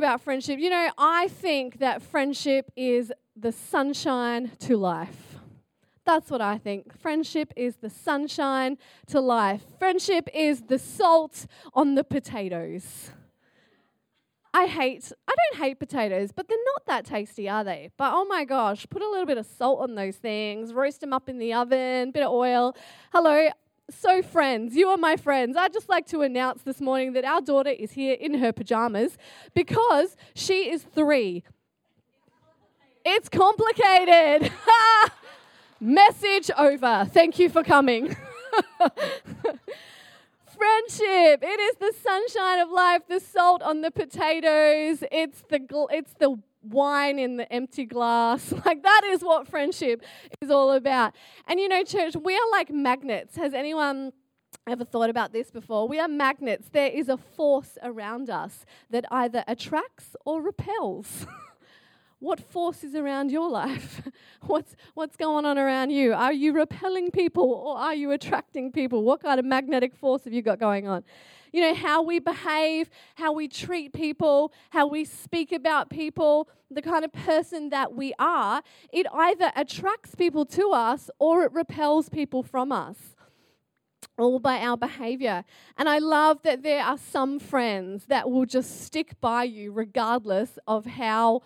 about friendship. You know, I think that friendship is the sunshine to life. That's what I think. Friendship is the sunshine to life. Friendship is the salt on the potatoes. I hate, I don't hate potatoes, but they're not that tasty, are they? But oh my gosh, put a little bit of salt on those things, roast them up in the oven, bit of oil. Hello, so friends, you are my friends. I'd just like to announce this morning that our daughter is here in her pajamas because she is three. It's complicated. Message over. Thank you for coming. Friendship. It is the sunshine of life, the salt on the potatoes. It's the gl- it's the wine in the empty glass. Like that is what friendship is all about. And you know, church, we are like magnets. Has anyone ever thought about this before? We are magnets. There is a force around us that either attracts or repels. what force is around your life? what's, what's going on around you? Are you repelling people or are you attracting people? What kind of magnetic force have you got going on? You know, how we behave, how we treat people, how we speak about people, the kind of person that we are, it either attracts people to us or it repels people from us all by our behavior. And I love that there are some friends that will just stick by you regardless of how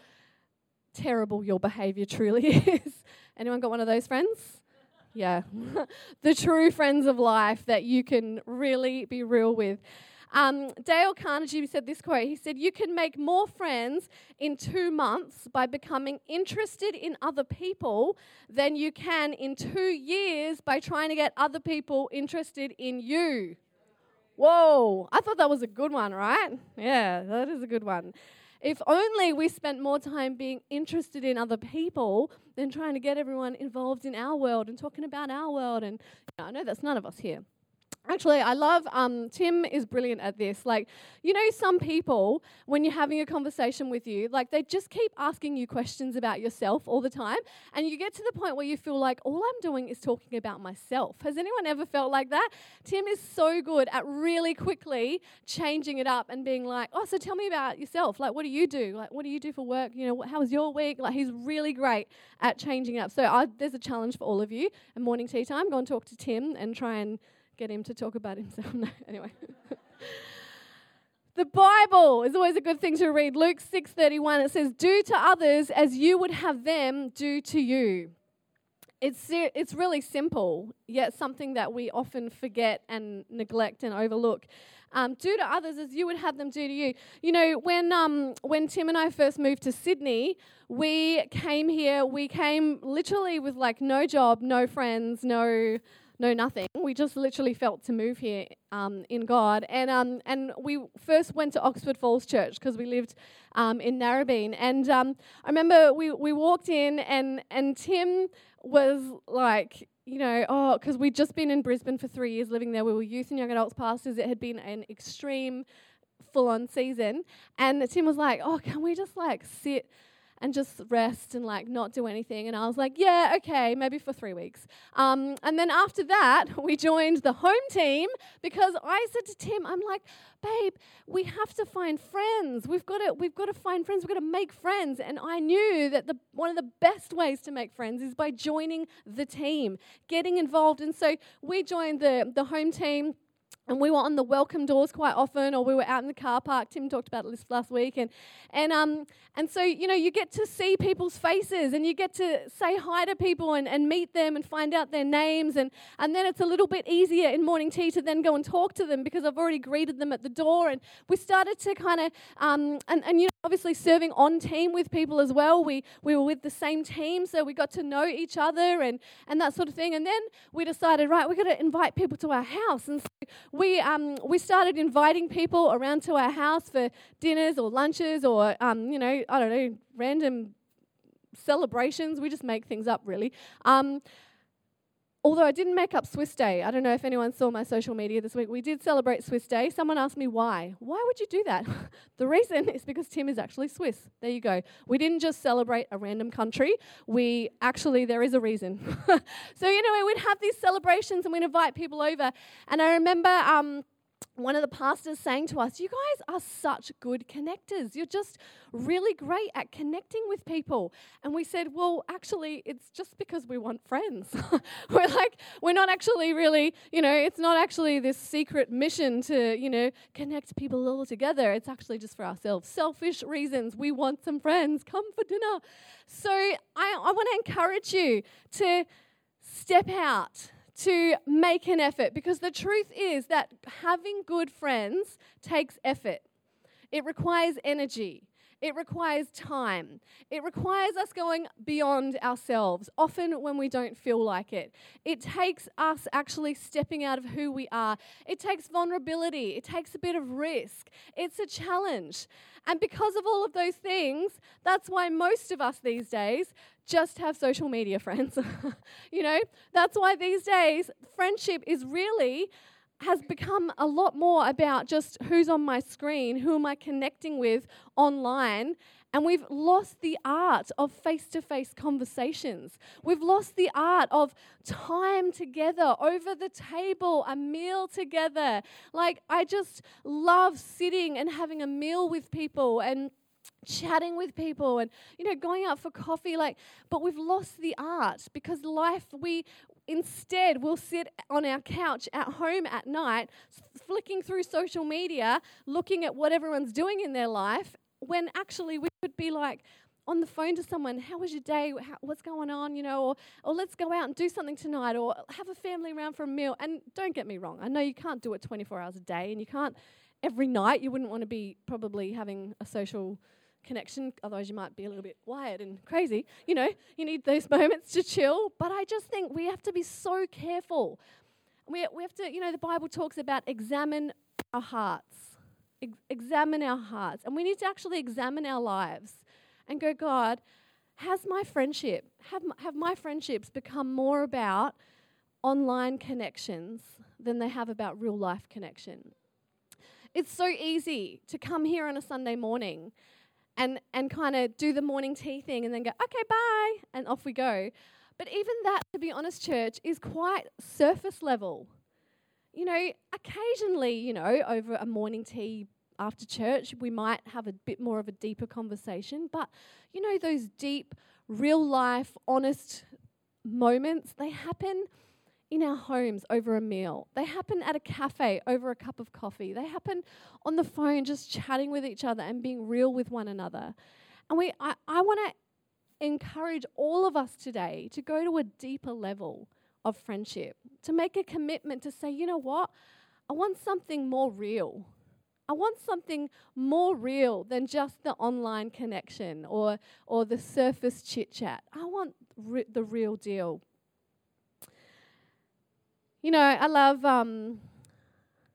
terrible your behavior truly is. Anyone got one of those friends? Yeah. the true friends of life that you can really be real with. Um, Dale Carnegie said this quote. He said, You can make more friends in two months by becoming interested in other people than you can in two years by trying to get other people interested in you. Whoa, I thought that was a good one, right? Yeah, that is a good one. If only we spent more time being interested in other people than trying to get everyone involved in our world and talking about our world. And you know, I know that's none of us here. Actually, I love, um, Tim is brilliant at this. Like, you know, some people, when you're having a conversation with you, like, they just keep asking you questions about yourself all the time. And you get to the point where you feel like, all I'm doing is talking about myself. Has anyone ever felt like that? Tim is so good at really quickly changing it up and being like, oh, so tell me about yourself. Like, what do you do? Like, what do you do for work? You know, how was your week? Like, he's really great at changing it up. So, I, there's a challenge for all of you. At morning tea time, go and talk to Tim and try and get him to talk about himself. No, anyway. the Bible is always a good thing to read. Luke 6:31 it says, "Do to others as you would have them do to you." It's it's really simple, yet something that we often forget and neglect and overlook. Um, do to others as you would have them do to you. You know, when um, when Tim and I first moved to Sydney, we came here. We came literally with like no job, no friends, no no nothing. We just literally felt to move here um, in God. And, um, and we first went to Oxford Falls Church because we lived um, in Narrabeen. And um, I remember we, we walked in, and, and Tim was like, you know, oh, because we'd just been in Brisbane for three years living there. We were youth and young adults pastors. It had been an extreme, full on season. And Tim was like, oh, can we just like sit? And just rest and like not do anything. And I was like, yeah, okay, maybe for three weeks. Um, and then after that, we joined the home team because I said to Tim, I'm like, babe, we have to find friends. We've got to, we've got to find friends. We've got to make friends. And I knew that the, one of the best ways to make friends is by joining the team, getting involved. And so we joined the, the home team and we were on the welcome doors quite often, or we were out in the car park. Tim talked about this last week, and and um and so you know you get to see people's faces, and you get to say hi to people and, and meet them and find out their names, and and then it's a little bit easier in morning tea to then go and talk to them because I've already greeted them at the door, and we started to kind of um and and you know obviously serving on team with people as well. We we were with the same team, so we got to know each other and and that sort of thing, and then we decided right we're going to invite people to our house, and so we, um, we started inviting people around to our house for dinners or lunches or, um, you know, I don't know, random celebrations. We just make things up, really. Um, although I didn't make up Swiss Day. I don't know if anyone saw my social media this week. We did celebrate Swiss Day. Someone asked me why. Why would you do that? the reason is because Tim is actually Swiss. There you go. We didn't just celebrate a random country. We actually, there is a reason. so, anyway, we'd have these celebrations and we'd invite people over. And I remember, um, one of the pastors saying to us, You guys are such good connectors. You're just really great at connecting with people. And we said, Well, actually, it's just because we want friends. we're like, we're not actually really, you know, it's not actually this secret mission to, you know, connect people all together. It's actually just for ourselves. Selfish reasons. We want some friends. Come for dinner. So I, I want to encourage you to step out to make an effort because the truth is that having good friends takes effort. It requires energy. It requires time. It requires us going beyond ourselves, often when we don't feel like it. It takes us actually stepping out of who we are. It takes vulnerability. It takes a bit of risk. It's a challenge. And because of all of those things, that's why most of us these days just have social media friends. you know, that's why these days friendship is really has become a lot more about just who's on my screen, who am I connecting with online, and we've lost the art of face to face conversations. We've lost the art of time together over the table, a meal together. Like, I just love sitting and having a meal with people and chatting with people and you know going out for coffee like but we've lost the art because life we instead we'll sit on our couch at home at night flicking through social media looking at what everyone's doing in their life when actually we could be like on the phone to someone, how was your day? How, what's going on? You know, or, or let's go out and do something tonight, or have a family around for a meal. And don't get me wrong, I know you can't do it 24 hours a day, and you can't every night. You wouldn't want to be probably having a social connection, otherwise, you might be a little bit wired and crazy. You know, you need those moments to chill. But I just think we have to be so careful. We, we have to, you know, the Bible talks about examine our hearts ex- examine our hearts. And we need to actually examine our lives and go, God, has my friendship, have have my friendships become more about online connections than they have about real life connection? It's so easy to come here on a Sunday morning and, and kind of do the morning tea thing and then go, okay, bye, and off we go. But even that, to be honest, church, is quite surface level. You know, occasionally, you know, over a morning tea after church, we might have a bit more of a deeper conversation. But, you know, those deep, real life, honest moments, they happen in our homes over a meal. They happen at a cafe over a cup of coffee. They happen on the phone just chatting with each other and being real with one another. And we I, I want to encourage all of us today to go to a deeper level of friendship, to make a commitment to say, you know what? I want something more real. I want something more real than just the online connection or, or the surface chit chat. I want re- the real deal. You know, I love, um,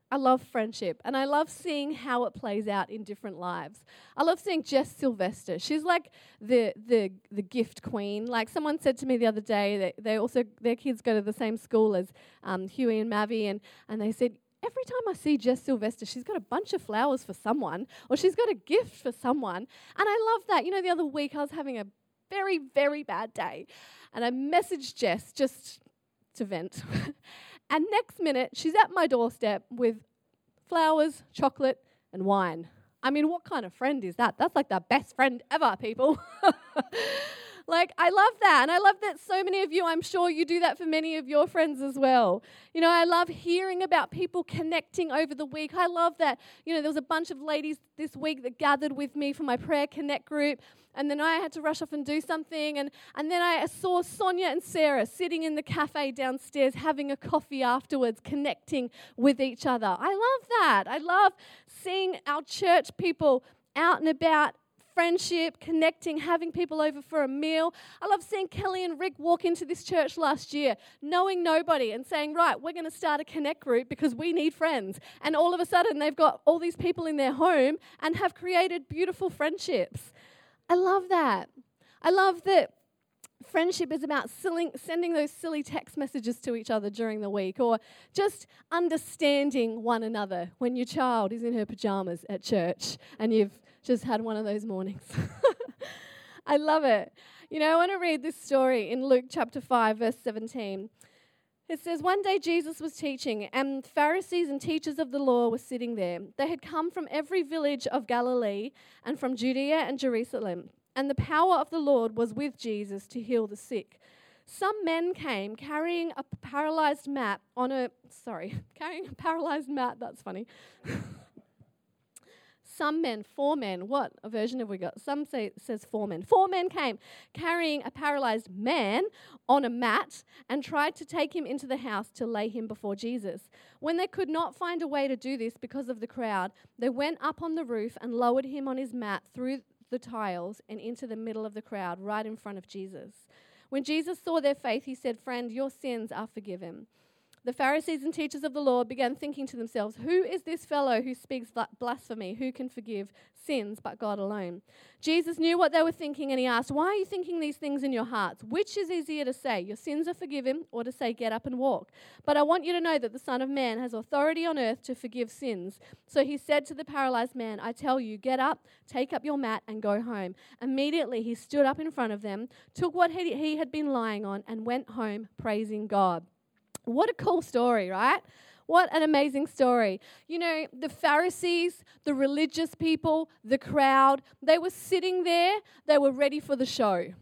I love friendship and I love seeing how it plays out in different lives. I love seeing Jess Sylvester. She's like the, the, the gift queen. Like someone said to me the other day, that they also, their kids go to the same school as um, Huey and Mavi, and, and they said, every time I see Jess Sylvester, she's got a bunch of flowers for someone or she's got a gift for someone. And I love that. You know, the other week I was having a very, very bad day and I messaged Jess just to vent. and next minute, she's at my doorstep with flowers, chocolate, and wine. I mean, what kind of friend is that? That's like the best friend ever, people. Like, I love that. And I love that so many of you, I'm sure you do that for many of your friends as well. You know, I love hearing about people connecting over the week. I love that, you know, there was a bunch of ladies this week that gathered with me for my prayer connect group. And then I had to rush off and do something. And, and then I saw Sonia and Sarah sitting in the cafe downstairs having a coffee afterwards, connecting with each other. I love that. I love seeing our church people out and about friendship, connecting, having people over for a meal. I love seeing Kelly and Rick walk into this church last year, knowing nobody and saying, Right, we're going to start a connect group because we need friends. And all of a sudden, they've got all these people in their home and have created beautiful friendships. I love that. I love that friendship is about sending those silly text messages to each other during the week or just understanding one another when your child is in her pajamas at church and you've just had one of those mornings. I love it. You know, I want to read this story in Luke chapter 5, verse 17. It says, One day Jesus was teaching, and Pharisees and teachers of the law were sitting there. They had come from every village of Galilee and from Judea and Jerusalem, and the power of the Lord was with Jesus to heal the sick. Some men came carrying a paralyzed mat on a, sorry, carrying a paralyzed mat, that's funny. some men, four men, what a version have we got? Some say says four men. Four men came carrying a paralyzed man on a mat and tried to take him into the house to lay him before Jesus. When they could not find a way to do this because of the crowd, they went up on the roof and lowered him on his mat through the tiles and into the middle of the crowd, right in front of Jesus. When Jesus saw their faith, he said, Friend, your sins are forgiven. The Pharisees and teachers of the law began thinking to themselves, Who is this fellow who speaks blasphemy? Who can forgive sins but God alone? Jesus knew what they were thinking and he asked, Why are you thinking these things in your hearts? Which is easier to say, Your sins are forgiven, or to say, Get up and walk? But I want you to know that the Son of Man has authority on earth to forgive sins. So he said to the paralyzed man, I tell you, get up, take up your mat, and go home. Immediately he stood up in front of them, took what he had been lying on, and went home praising God. What a cool story, right? What an amazing story. You know, the Pharisees, the religious people, the crowd, they were sitting there, they were ready for the show.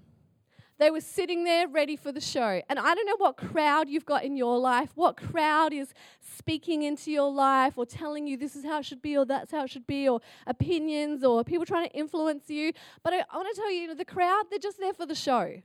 They were sitting there ready for the show. And I don't know what crowd you've got in your life, what crowd is speaking into your life or telling you this is how it should be or that's how it should be or opinions or people trying to influence you. But I, I want to tell you, you know, the crowd, they're just there for the show.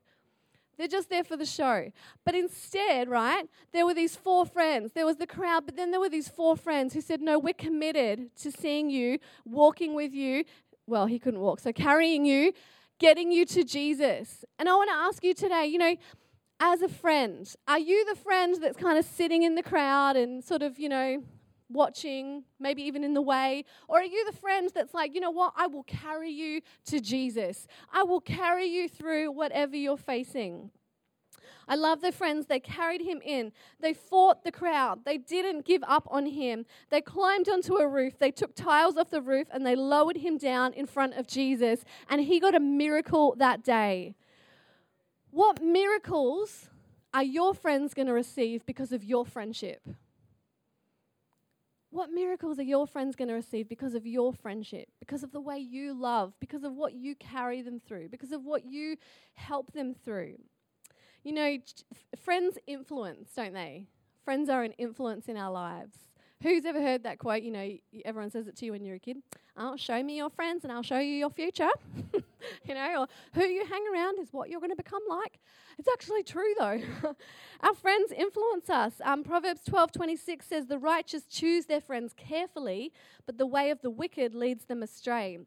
They're just there for the show. But instead, right, there were these four friends. There was the crowd, but then there were these four friends who said, No, we're committed to seeing you, walking with you. Well, he couldn't walk, so carrying you, getting you to Jesus. And I want to ask you today, you know, as a friend, are you the friend that's kind of sitting in the crowd and sort of, you know, watching, maybe even in the way? Or are you the friend that's like, you know what, I will carry you to Jesus? I will carry you through whatever you're facing. I love the friends. They carried him in. They fought the crowd. They didn't give up on him. They climbed onto a roof. They took tiles off the roof and they lowered him down in front of Jesus. And he got a miracle that day. What miracles are your friends going to receive because of your friendship? What miracles are your friends going to receive because of your friendship, because of the way you love, because of what you carry them through, because of what you help them through? You know, friends influence, don't they? Friends are an influence in our lives. Who's ever heard that quote? You know, everyone says it to you when you're a kid. I'll show me your friends and I'll show you your future. you know, or who you hang around is what you're going to become like. It's actually true though. Our friends influence us. Um, Proverbs 12:26 says, "The righteous choose their friends carefully, but the way of the wicked leads them astray."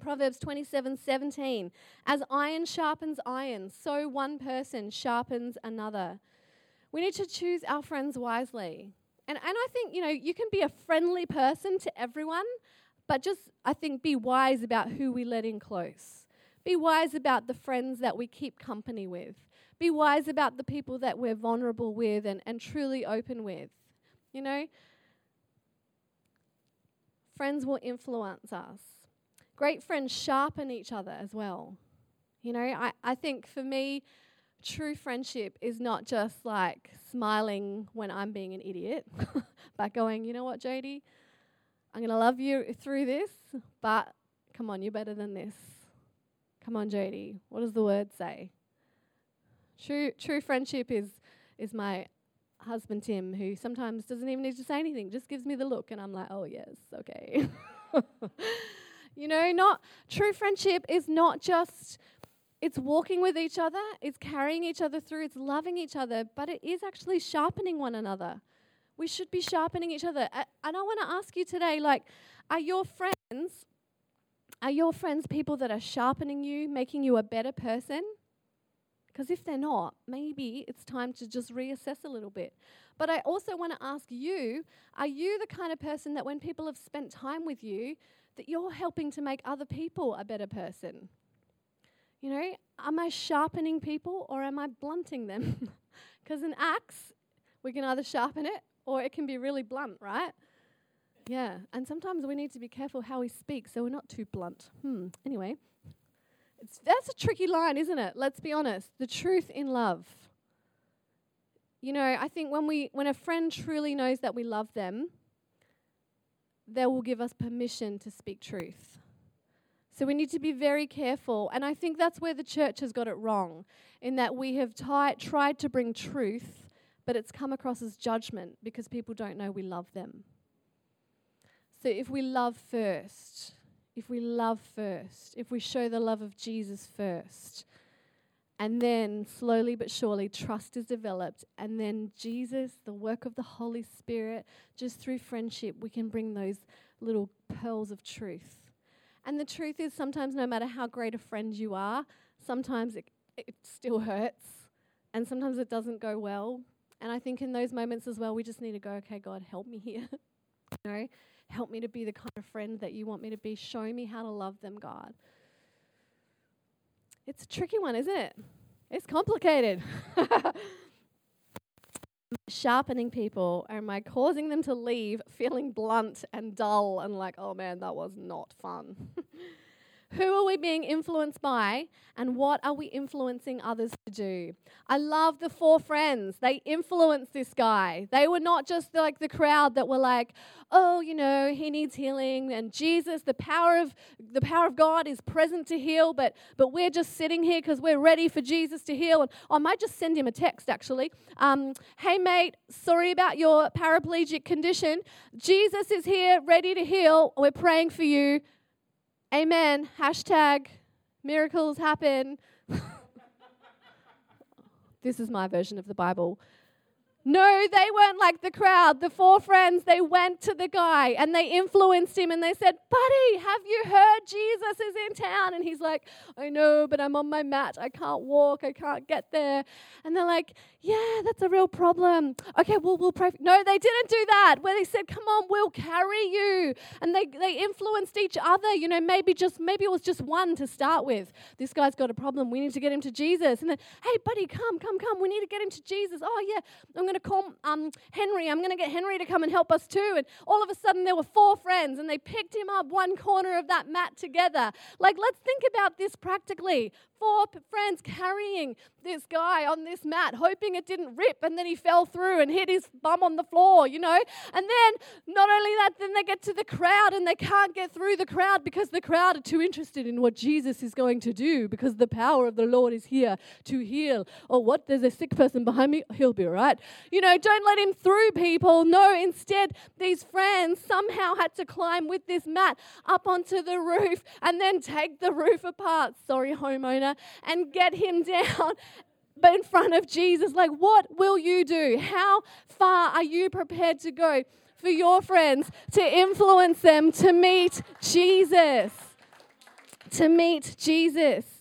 Proverbs 27:17, "As iron sharpens iron, so one person sharpens another." We need to choose our friends wisely. And, and I think, you know, you can be a friendly person to everyone, but just, I think, be wise about who we let in close. Be wise about the friends that we keep company with. Be wise about the people that we're vulnerable with and, and truly open with. You know? Friends will influence us. Great friends sharpen each other as well. You know, I, I think for me, true friendship is not just like smiling when I'm being an idiot, but going, you know what, Jodie, I'm going to love you through this, but come on, you're better than this. Come on, Jodie, what does the word say? True, true friendship is, is my husband, Tim, who sometimes doesn't even need to say anything, just gives me the look, and I'm like, oh, yes, okay. you know, not true friendship is not just it's walking with each other, it's carrying each other through, it's loving each other, but it is actually sharpening one another. We should be sharpening each other. And I want to ask you today like, are your friends, are your friends people that are sharpening you, making you a better person? Because if they're not, maybe it's time to just reassess a little bit. But I also want to ask you are you the kind of person that when people have spent time with you, that you're helping to make other people a better person? You know, am I sharpening people or am I blunting them? Because an axe, we can either sharpen it or it can be really blunt, right? Yeah, and sometimes we need to be careful how we speak so we're not too blunt. Hmm, anyway, it's, that's a tricky line, isn't it? Let's be honest. The truth in love. you know, I think when we when a friend truly knows that we love them, they will give us permission to speak truth. So we need to be very careful. And I think that's where the church has got it wrong, in that we have tried to bring truth, but it's come across as judgment because people don't know we love them. So if we love first, if we love first, if we show the love of Jesus first, and then slowly but surely trust is developed, and then Jesus, the work of the Holy Spirit, just through friendship, we can bring those little pearls of truth. And the truth is, sometimes no matter how great a friend you are, sometimes it, it still hurts, and sometimes it doesn't go well. And I think in those moments as well, we just need to go, okay, God, help me here. you know, help me to be the kind of friend that you want me to be. Show me how to love them, God. It's a tricky one, isn't it? It's complicated. Sharpening people, am I causing them to leave feeling blunt and dull and like, oh man, that was not fun? Who are we being influenced by, and what are we influencing others to do? I love the four friends. They influenced this guy. They were not just like the crowd that were like, "Oh, you know, he needs healing," and Jesus, the power of the power of God is present to heal, but but we're just sitting here because we're ready for Jesus to heal. And I might just send him a text actually. Um, hey, mate, sorry about your paraplegic condition. Jesus is here, ready to heal. We're praying for you Amen. Hashtag miracles happen. this is my version of the Bible. No, they weren't like the crowd. The four friends, they went to the guy and they influenced him and they said, Buddy, have you heard Jesus is in town? And he's like, I know, but I'm on my mat. I can't walk. I can't get there. And they're like, Yeah, that's a real problem. Okay, well, we'll pray. No, they didn't do that. Where they said, Come on, we'll carry you. And they, they influenced each other. You know, maybe just, maybe it was just one to start with. This guy's got a problem. We need to get him to Jesus. And then, Hey, buddy, come, come, come. We need to get him to Jesus. Oh, yeah, I'm going to call um, Henry. I'm going to get Henry to come and help us too. And all of a sudden, there were four friends, and they picked him up one corner of that mat together. Like, let's think about this practically four friends carrying this guy on this mat, hoping it didn't rip, and then he fell through and hit his bum on the floor, you know? And then, not only that, then they get to the crowd and they can't get through the crowd because the crowd are too interested in what Jesus is going to do because the power of the Lord is here to heal. Or oh, what? There's a sick person behind me. He'll be all right. You know, don't let him through, people. No, instead, these friends somehow had to climb with this mat up onto the roof and then take the roof apart. Sorry, homeowner and get him down but in front of Jesus. Like, what will you do? How far are you prepared to go for your friends to influence them to meet Jesus? To meet Jesus.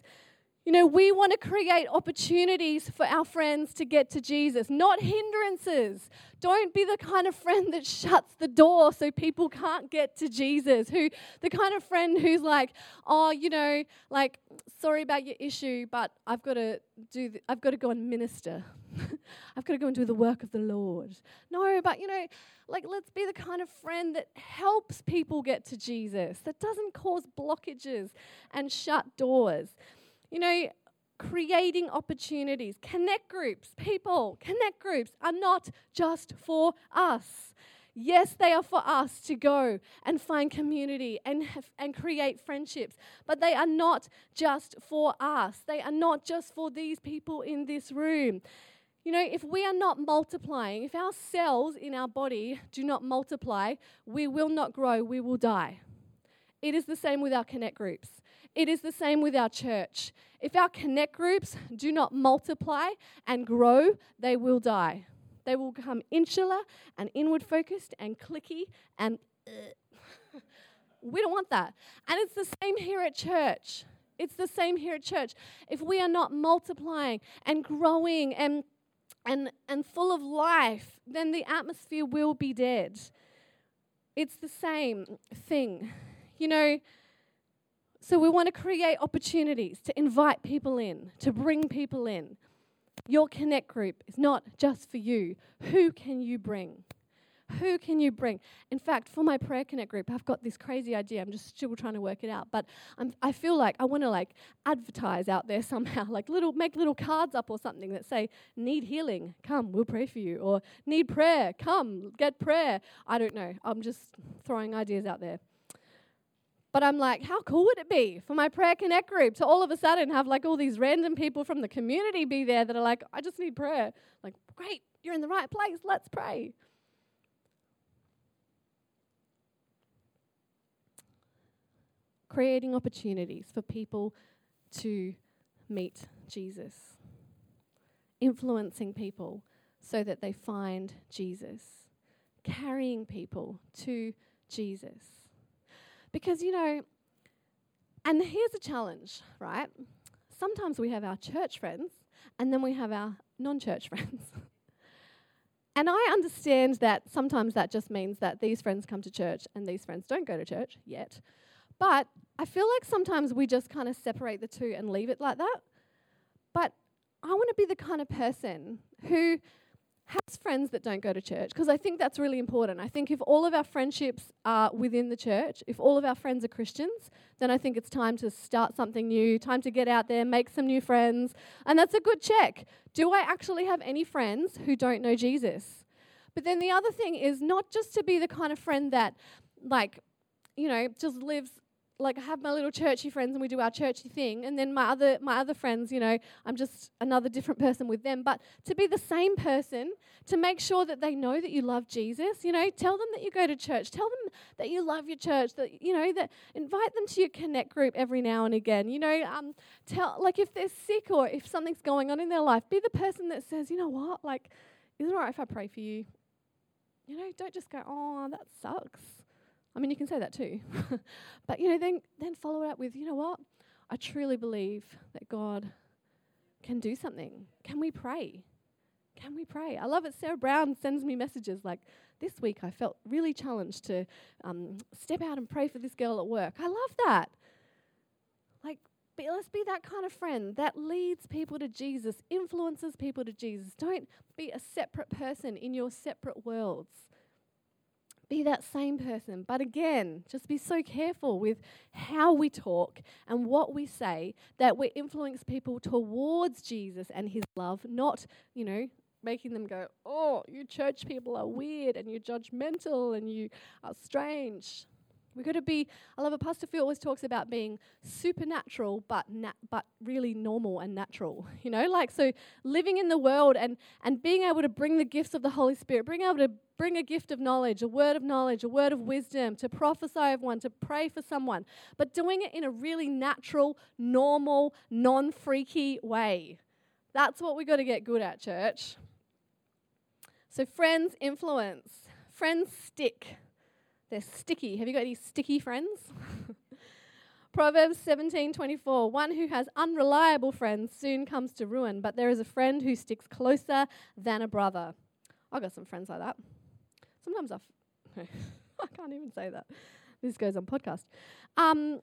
You know, we want to create opportunities for our friends to get to Jesus, not hindrances. Don't be the kind of friend that shuts the door so people can't get to Jesus. Who the kind of friend who's like, "Oh, you know, like sorry about your issue, but I've got to do I've got to go and minister. I've got to go and do the work of the Lord." No, but you know, like let's be the kind of friend that helps people get to Jesus, that doesn't cause blockages and shut doors. You know, creating opportunities. Connect groups, people, connect groups are not just for us. Yes, they are for us to go and find community and, and create friendships, but they are not just for us. They are not just for these people in this room. You know, if we are not multiplying, if our cells in our body do not multiply, we will not grow, we will die. It is the same with our connect groups. It is the same with our church. If our connect groups do not multiply and grow, they will die. They will become insular and inward focused and clicky and uh, we don't want that. And it's the same here at church. It's the same here at church. If we are not multiplying and growing and and and full of life, then the atmosphere will be dead. It's the same thing. You know, so we want to create opportunities to invite people in, to bring people in. Your connect group is not just for you. Who can you bring? Who can you bring? In fact, for my prayer connect group, I've got this crazy idea. I'm just still trying to work it out, but I'm, I feel like I want to like advertise out there somehow, like little make little cards up or something that say "Need healing? Come, we'll pray for you," or "Need prayer? Come, get prayer." I don't know. I'm just throwing ideas out there. But I'm like, how cool would it be for my prayer connect group to all of a sudden have like all these random people from the community be there that are like, I just need prayer. Like, great, you're in the right place, let's pray. Creating opportunities for people to meet Jesus, influencing people so that they find Jesus, carrying people to Jesus. Because, you know, and here's a challenge, right? Sometimes we have our church friends and then we have our non church friends. and I understand that sometimes that just means that these friends come to church and these friends don't go to church yet. But I feel like sometimes we just kind of separate the two and leave it like that. But I want to be the kind of person who has friends that don't go to church because I think that's really important. I think if all of our friendships are within the church, if all of our friends are Christians, then I think it's time to start something new, time to get out there, make some new friends. And that's a good check. Do I actually have any friends who don't know Jesus? But then the other thing is not just to be the kind of friend that, like, you know, just lives like I have my little churchy friends and we do our churchy thing, and then my other my other friends, you know, I'm just another different person with them. But to be the same person, to make sure that they know that you love Jesus, you know, tell them that you go to church, tell them that you love your church, that you know that invite them to your connect group every now and again. You know, um, tell like if they're sick or if something's going on in their life, be the person that says, you know what, like, is it alright if I pray for you? You know, don't just go, oh, that sucks I mean, you can say that too. but, you know, then, then follow it up with, you know what? I truly believe that God can do something. Can we pray? Can we pray? I love it. Sarah Brown sends me messages like, this week I felt really challenged to um, step out and pray for this girl at work. I love that. Like, be, let's be that kind of friend that leads people to Jesus, influences people to Jesus. Don't be a separate person in your separate worlds be that same person. But again, just be so careful with how we talk and what we say that we influence people towards Jesus and his love, not, you know, making them go, oh, you church people are weird and you're judgmental and you are strange. We've got to be, I love it, Pastor Phil always talks about being supernatural, but, na- but really normal and natural. You know, like, so living in the world and, and being able to bring the gifts of the Holy Spirit, being able to bring a gift of knowledge, a word of knowledge, a word of wisdom, to prophesy of one, to pray for someone, but doing it in a really natural, normal, non freaky way. That's what we've got to get good at, church. So, friends influence, friends stick. They're sticky. Have you got any sticky friends? Proverbs 17:24 One who has unreliable friends soon comes to ruin, but there is a friend who sticks closer than a brother. I've got some friends like that. Sometimes I, f- I can't even say that. This goes on podcast. Um,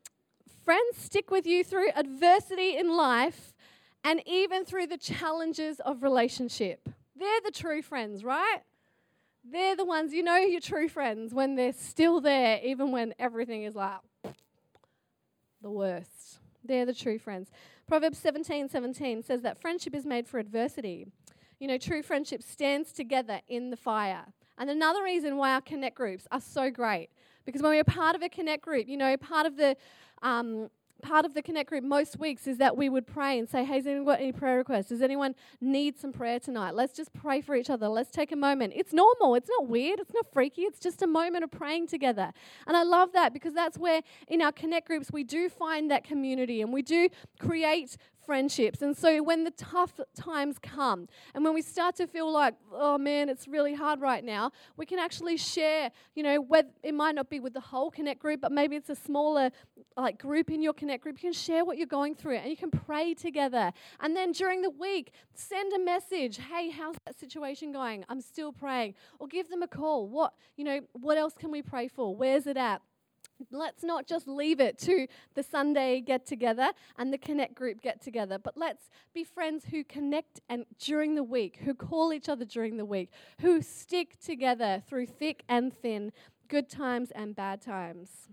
friends stick with you through adversity in life and even through the challenges of relationship. They're the true friends, right? They're the ones, you know, your true friends when they're still there, even when everything is like the worst. They're the true friends. Proverbs 17 17 says that friendship is made for adversity. You know, true friendship stands together in the fire. And another reason why our connect groups are so great, because when we're part of a connect group, you know, part of the um, part of the connect group most weeks is that we would pray and say, "Hey, has anyone got any prayer requests? Does anyone need some prayer tonight? Let's just pray for each other. Let's take a moment." It's normal. It's not weird. It's not freaky. It's just a moment of praying together. And I love that because that's where in our connect groups we do find that community and we do create friendships. And so when the tough times come and when we start to feel like, oh man, it's really hard right now, we can actually share, you know, whether, it might not be with the whole Connect group, but maybe it's a smaller like group in your Connect group. You can share what you're going through and you can pray together. And then during the week, send a message, hey, how's that situation going? I'm still praying. Or give them a call. What, you know, what else can we pray for? Where's it at? Let's not just leave it to the Sunday get together and the connect group get together, but let's be friends who connect and during the week, who call each other during the week, who stick together through thick and thin, good times and bad times.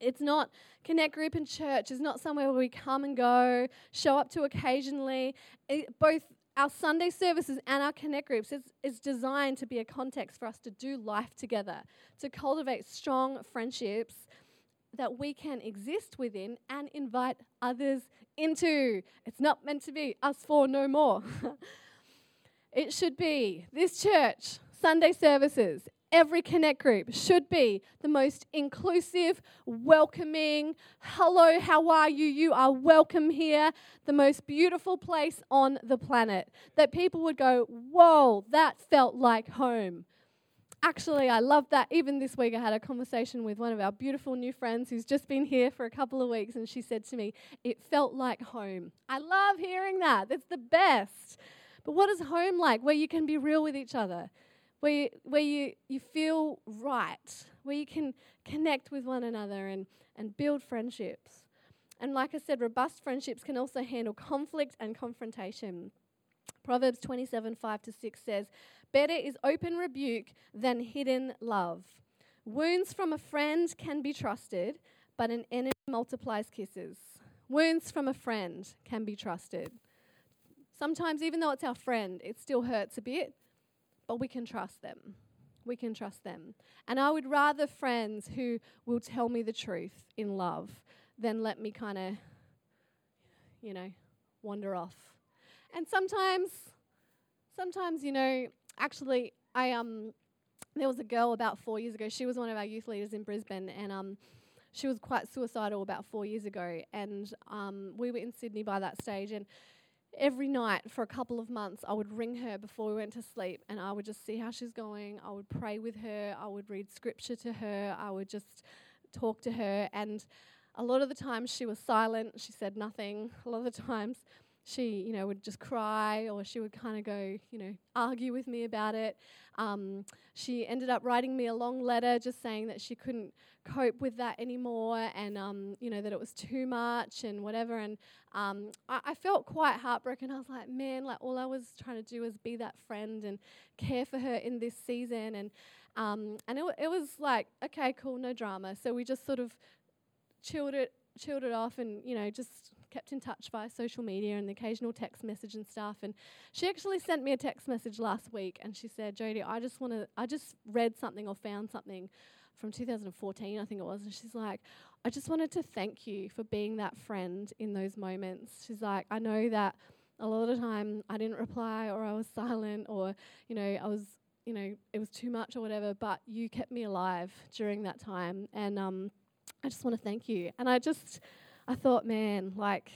It's not connect group in church. It's not somewhere where we come and go, show up to occasionally. It, both our Sunday services and our connect groups is, is designed to be a context for us to do life together, to cultivate strong friendships that we can exist within and invite others into. It's not meant to be us four no more. it should be this church, Sunday services, every connect group should be the most inclusive, welcoming, hello, how are you? You are welcome here, the most beautiful place on the planet. That people would go, whoa, that felt like home. Actually, I love that. Even this week, I had a conversation with one of our beautiful new friends who's just been here for a couple of weeks, and she said to me, It felt like home. I love hearing that. It's the best. But what is home like where you can be real with each other? Where you, where you, you feel right, where you can connect with one another and, and build friendships. And like I said, robust friendships can also handle conflict and confrontation. Proverbs 27 5 to 6 says, Better is open rebuke than hidden love. Wounds from a friend can be trusted, but an enemy multiplies kisses. Wounds from a friend can be trusted. Sometimes, even though it's our friend, it still hurts a bit but we can trust them. We can trust them. And I would rather friends who will tell me the truth in love than let me kind of, you know, wander off. And sometimes, sometimes, you know, actually, I um, there was a girl about four years ago. She was one of our youth leaders in Brisbane, and um, she was quite suicidal about four years ago. And um, we were in Sydney by that stage, and every night for a couple of months, I would ring her before we went to sleep and I would just see how she's going. I would pray with her. I would read scripture to her. I would just talk to her. And a lot of the times she was silent. She said nothing. A lot of the times she, you know, would just cry or she would kind of go, you know, argue with me about it. Um, she ended up writing me a long letter just saying that she couldn't cope with that anymore and, um, you know, that it was too much and whatever. And um, I, I, felt quite heartbroken. I was like, man, like all I was trying to do was be that friend and care for her in this season. And, um, and it, w- it was like, okay, cool, no drama. So we just sort of chilled it, chilled it off and, you know, just kept in touch via social media and the occasional text message and stuff. And she actually sent me a text message last week and she said, Jodie, I just want to, I just read something or found something from 2014, I think it was. And she's like, I just wanted to thank you for being that friend in those moments. She's like, I know that a lot of the time I didn't reply or I was silent or, you know, I was, you know, it was too much or whatever, but you kept me alive during that time. And um, I just want to thank you. And I just, I thought, man, like,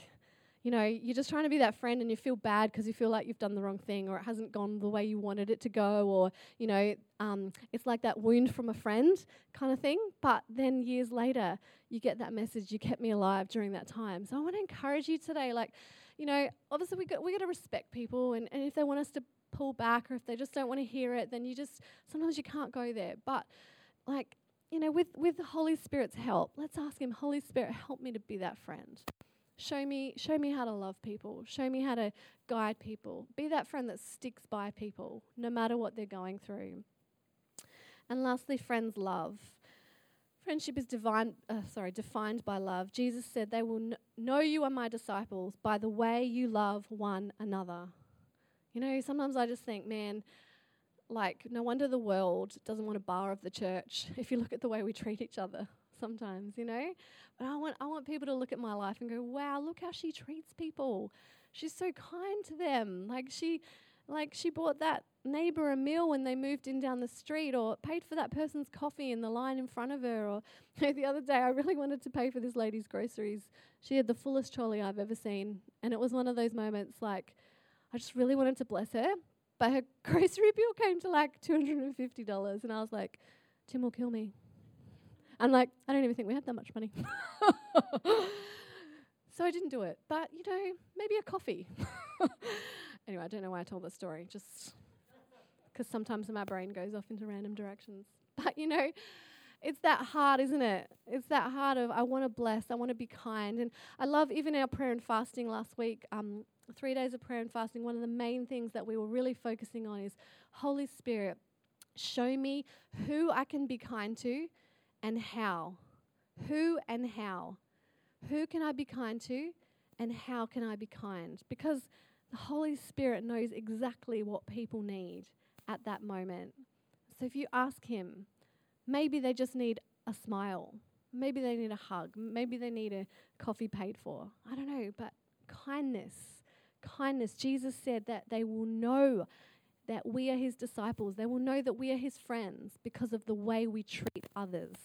you know, you're just trying to be that friend and you feel bad because you feel like you've done the wrong thing or it hasn't gone the way you wanted it to go or, you know, um, it's like that wound from a friend kind of thing. But then years later, you get that message, you kept me alive during that time. So I want to encourage you today, like, you know, obviously we got, we got to respect people and, and if they want us to pull back or if they just don't want to hear it, then you just, sometimes you can't go there. But, like, you know, with, with the Holy Spirit's help, let's ask Him, Holy Spirit, help me to be that friend. Show me, show me how to love people. Show me how to guide people. Be that friend that sticks by people, no matter what they're going through. And lastly, friends love. Friendship is divine, uh, sorry, defined by love. Jesus said, "They will kn- know you are my disciples by the way you love one another." You know, sometimes I just think, man, like, no wonder the world doesn't want a bar of the church if you look at the way we treat each other sometimes, you know? But I want, I want people to look at my life and go, wow, look how she treats people. She's so kind to them. Like, she. Like she bought that neighbor a meal when they moved in down the street, or paid for that person's coffee in the line in front of her. Or the other day, I really wanted to pay for this lady's groceries. She had the fullest trolley I've ever seen, and it was one of those moments like I just really wanted to bless her, but her grocery bill came to like $250. And I was like, Tim will kill me. I'm like, I don't even think we had that much money. so I didn't do it. But, you know, maybe a coffee. anyway, I don't know why I told the story, just because sometimes my brain goes off into random directions. But, you know, it's that heart, isn't it? It's that heart of I want to bless, I want to be kind. And I love even our prayer and fasting last week, um, three days of prayer and fasting. One of the main things that we were really focusing on is Holy Spirit, show me who I can be kind to and how. Who and how. Who can I be kind to and how can I be kind? Because the Holy Spirit knows exactly what people need at that moment. So if you ask Him, maybe they just need a smile. Maybe they need a hug. Maybe they need a coffee paid for. I don't know, but kindness. Kindness. Jesus said that they will know that we are his disciples. They will know that we are his friends because of the way we treat others,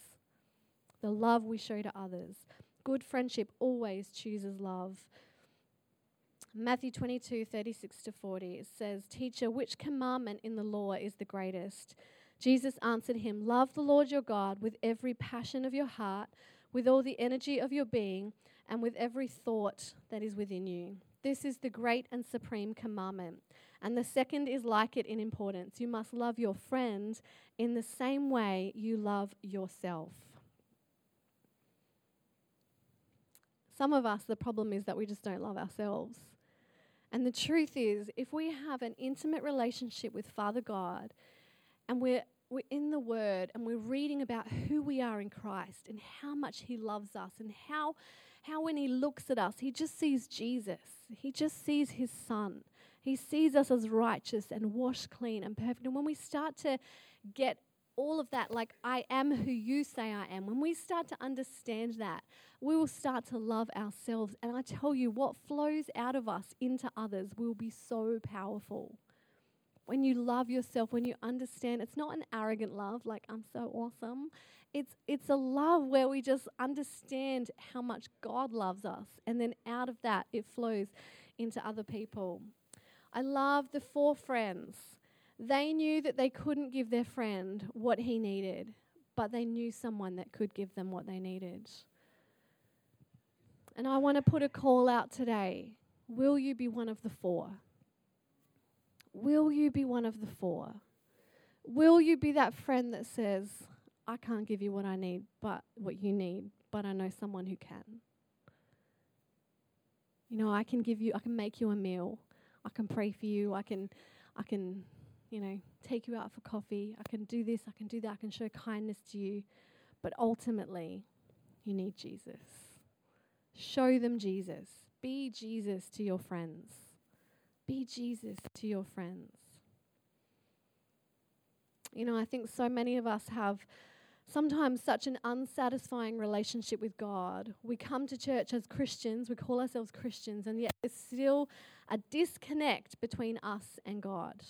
the love we show to others. Good friendship always chooses love. Matthew 22, 36 to 40, it says, Teacher, which commandment in the law is the greatest? Jesus answered him, Love the Lord your God with every passion of your heart, with all the energy of your being, and with every thought that is within you. This is the great and supreme commandment. And the second is like it in importance. You must love your friend in the same way you love yourself. Some of us, the problem is that we just don't love ourselves. And the truth is, if we have an intimate relationship with Father God and we're, we're in the Word and we're reading about who we are in Christ and how much He loves us and how, how when He looks at us, He just sees Jesus, He just sees His Son. He sees us as righteous and washed clean and perfect. And when we start to get all of that, like, I am who you say I am, when we start to understand that, we will start to love ourselves. And I tell you, what flows out of us into others will be so powerful. When you love yourself, when you understand, it's not an arrogant love, like, I'm so awesome. It's, it's a love where we just understand how much God loves us. And then out of that, it flows into other people. I love the four friends they knew that they couldn't give their friend what he needed, but they knew someone that could give them what they needed. And I want to put a call out today. Will you be one of the four? Will you be one of the four? Will you be that friend that says, I can't give you what I need, but what you need, but I know someone who can? You know, I can give you, I can make you a meal. I can pray for you. I can, I can you know, take you out for coffee. I can do this, I can do that, I can show kindness to you. But ultimately, you need Jesus. Show them Jesus. Be Jesus to your friends. Be Jesus to your friends. You know, I think so many of us have sometimes such an unsatisfying relationship with God. We come to church as Christians, we call ourselves Christians, and yet there's still a disconnect between us and God.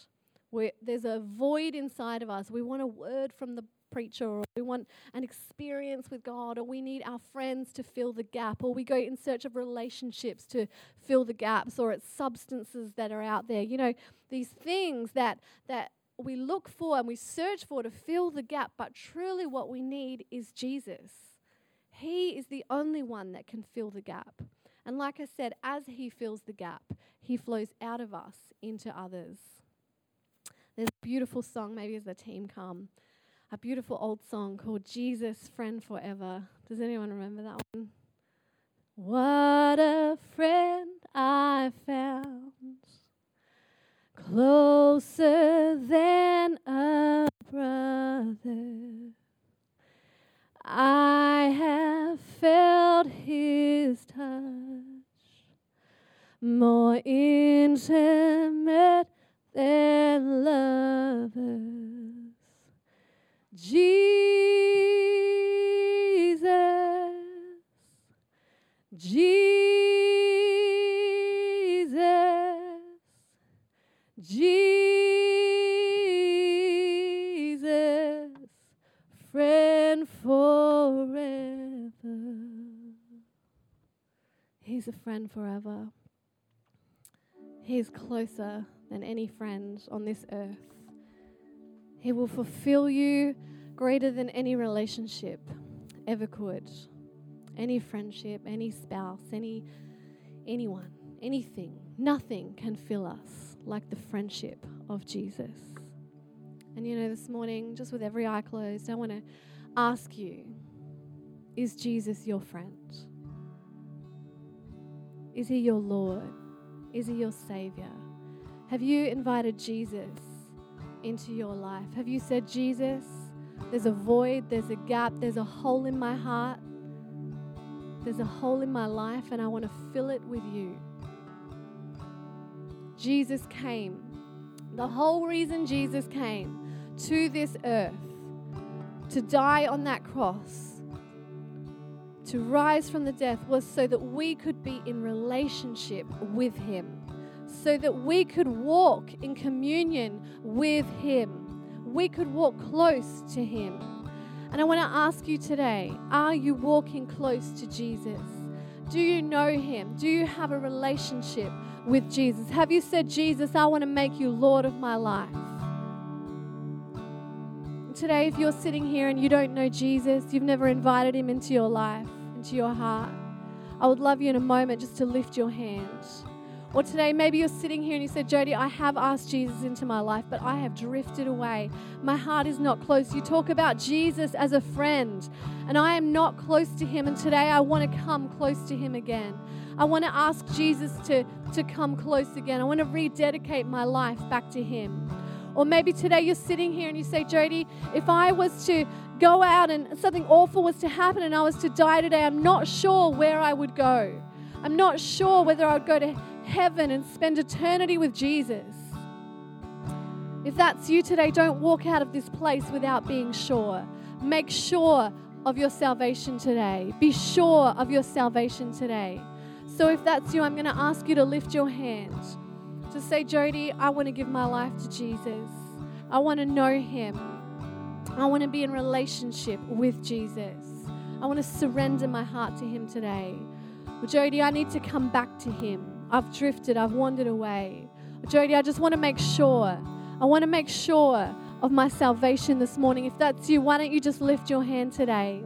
We're, there's a void inside of us. We want a word from the preacher, or we want an experience with God, or we need our friends to fill the gap, or we go in search of relationships to fill the gaps, or it's substances that are out there. You know, these things that that we look for and we search for to fill the gap, but truly what we need is Jesus. He is the only one that can fill the gap. And like I said, as He fills the gap, He flows out of us into others. There's a beautiful song, maybe as the team come, a beautiful old song called Jesus, Friend Forever. Does anyone remember that one? What a a friend forever. He is closer than any friend on this earth. He will fulfill you greater than any relationship ever could. Any friendship, any spouse, any anyone, anything, nothing can fill us like the friendship of Jesus. And you know, this morning, just with every eye closed, I want to ask you is Jesus your friend? Is he your Lord? Is he your Savior? Have you invited Jesus into your life? Have you said, Jesus, there's a void, there's a gap, there's a hole in my heart, there's a hole in my life, and I want to fill it with you? Jesus came. The whole reason Jesus came to this earth to die on that cross, to rise from the death, was so that we could be in relationship with Him, so that we could walk in communion with Him, we could walk close to Him. And I want to ask you today are you walking close to Jesus? Do you know Him? Do you have a relationship with Jesus? Have you said, Jesus, I want to make you Lord of my life? Today, if you're sitting here and you don't know Jesus, you've never invited him into your life, into your heart, I would love you in a moment just to lift your hand. Or today, maybe you're sitting here and you said, Jodie, I have asked Jesus into my life, but I have drifted away. My heart is not close. You talk about Jesus as a friend, and I am not close to him. And today, I want to come close to him again. I want to ask Jesus to, to come close again. I want to rededicate my life back to him. Or maybe today you're sitting here and you say, Jodie, if I was to go out and something awful was to happen and I was to die today, I'm not sure where I would go. I'm not sure whether I would go to heaven and spend eternity with Jesus. If that's you today, don't walk out of this place without being sure. Make sure of your salvation today. Be sure of your salvation today. So if that's you, I'm going to ask you to lift your hand to say, Jodie, I want to give my life to Jesus. I want to know him. I want to be in relationship with Jesus. I want to surrender my heart to him today. Jodie, I need to come back to him. I've drifted, I've wandered away. Jodie, I just want to make sure. I want to make sure of my salvation this morning. If that's you, why don't you just lift your hand today?